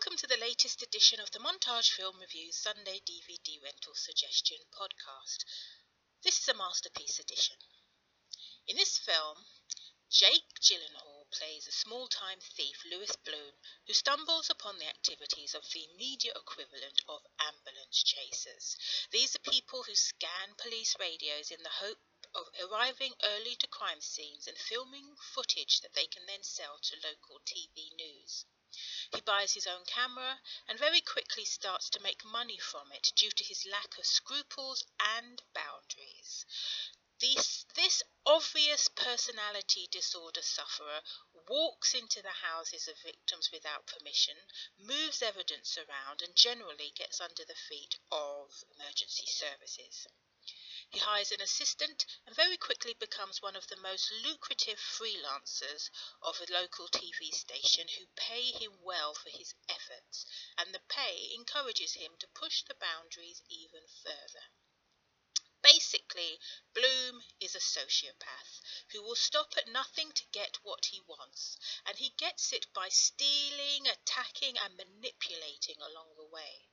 Welcome to the latest edition of the Montage Film Review Sunday DVD Rental Suggestion podcast. This is a masterpiece edition. In this film, Jake Gyllenhaal plays a small time thief, Louis Bloom, who stumbles upon the activities of the media equivalent of ambulance chasers. These are people who scan police radios in the hope of arriving early to crime scenes and filming footage that they can then sell to local TV news. He buys his own camera and very quickly starts to make money from it due to his lack of scruples and boundaries. This, this obvious personality disorder sufferer walks into the houses of victims without permission, moves evidence around, and generally gets under the feet of emergency services. He hires an assistant and very quickly becomes one of the most lucrative freelancers of a local TV station who pay him well for his efforts, and the pay encourages him to push the boundaries even further. Basically, Bloom is a sociopath who will stop at nothing to get what he wants, and he gets it by stealing, attacking, and manipulating along the way.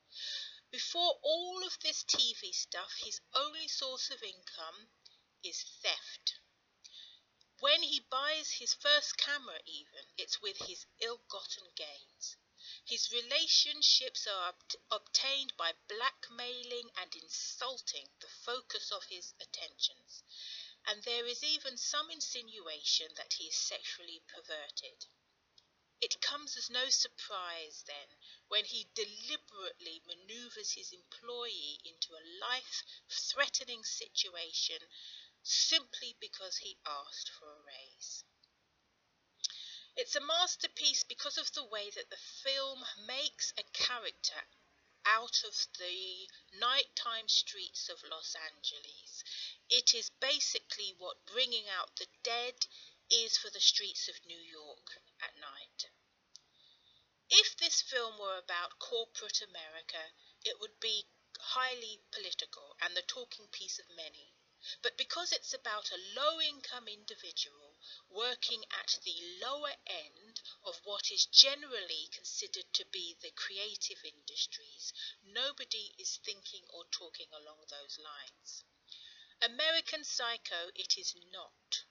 Before all of this TV stuff, his only source of income is theft. When he buys his first camera, even, it's with his ill gotten gains. His relationships are ob- obtained by blackmailing and insulting the focus of his attentions, and there is even some insinuation that he is sexually perverted. It comes as no surprise, then, when he deliberately maneuvers his employee into a life threatening situation simply because he asked for a raise. It's a masterpiece because of the way that the film makes a character out of the nighttime streets of Los Angeles. It is basically what bringing out the dead is for the streets of New York at night. If this film were about corporate America, it would be highly political and the talking piece of many. But because it's about a low income individual working at the lower end of what is generally considered to be the creative industries, nobody is thinking or talking along those lines. American Psycho, it is not.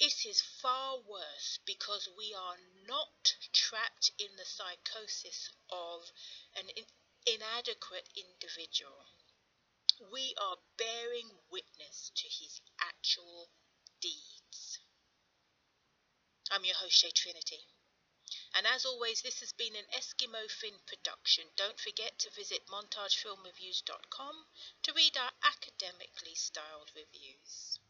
It is far worse because we are not trapped in the psychosis of an in- inadequate individual. We are bearing witness to his actual deeds. I'm your host, Shay Trinity. And as always, this has been an Eskimo Fin production. Don't forget to visit montagefilmreviews.com to read our academically styled reviews.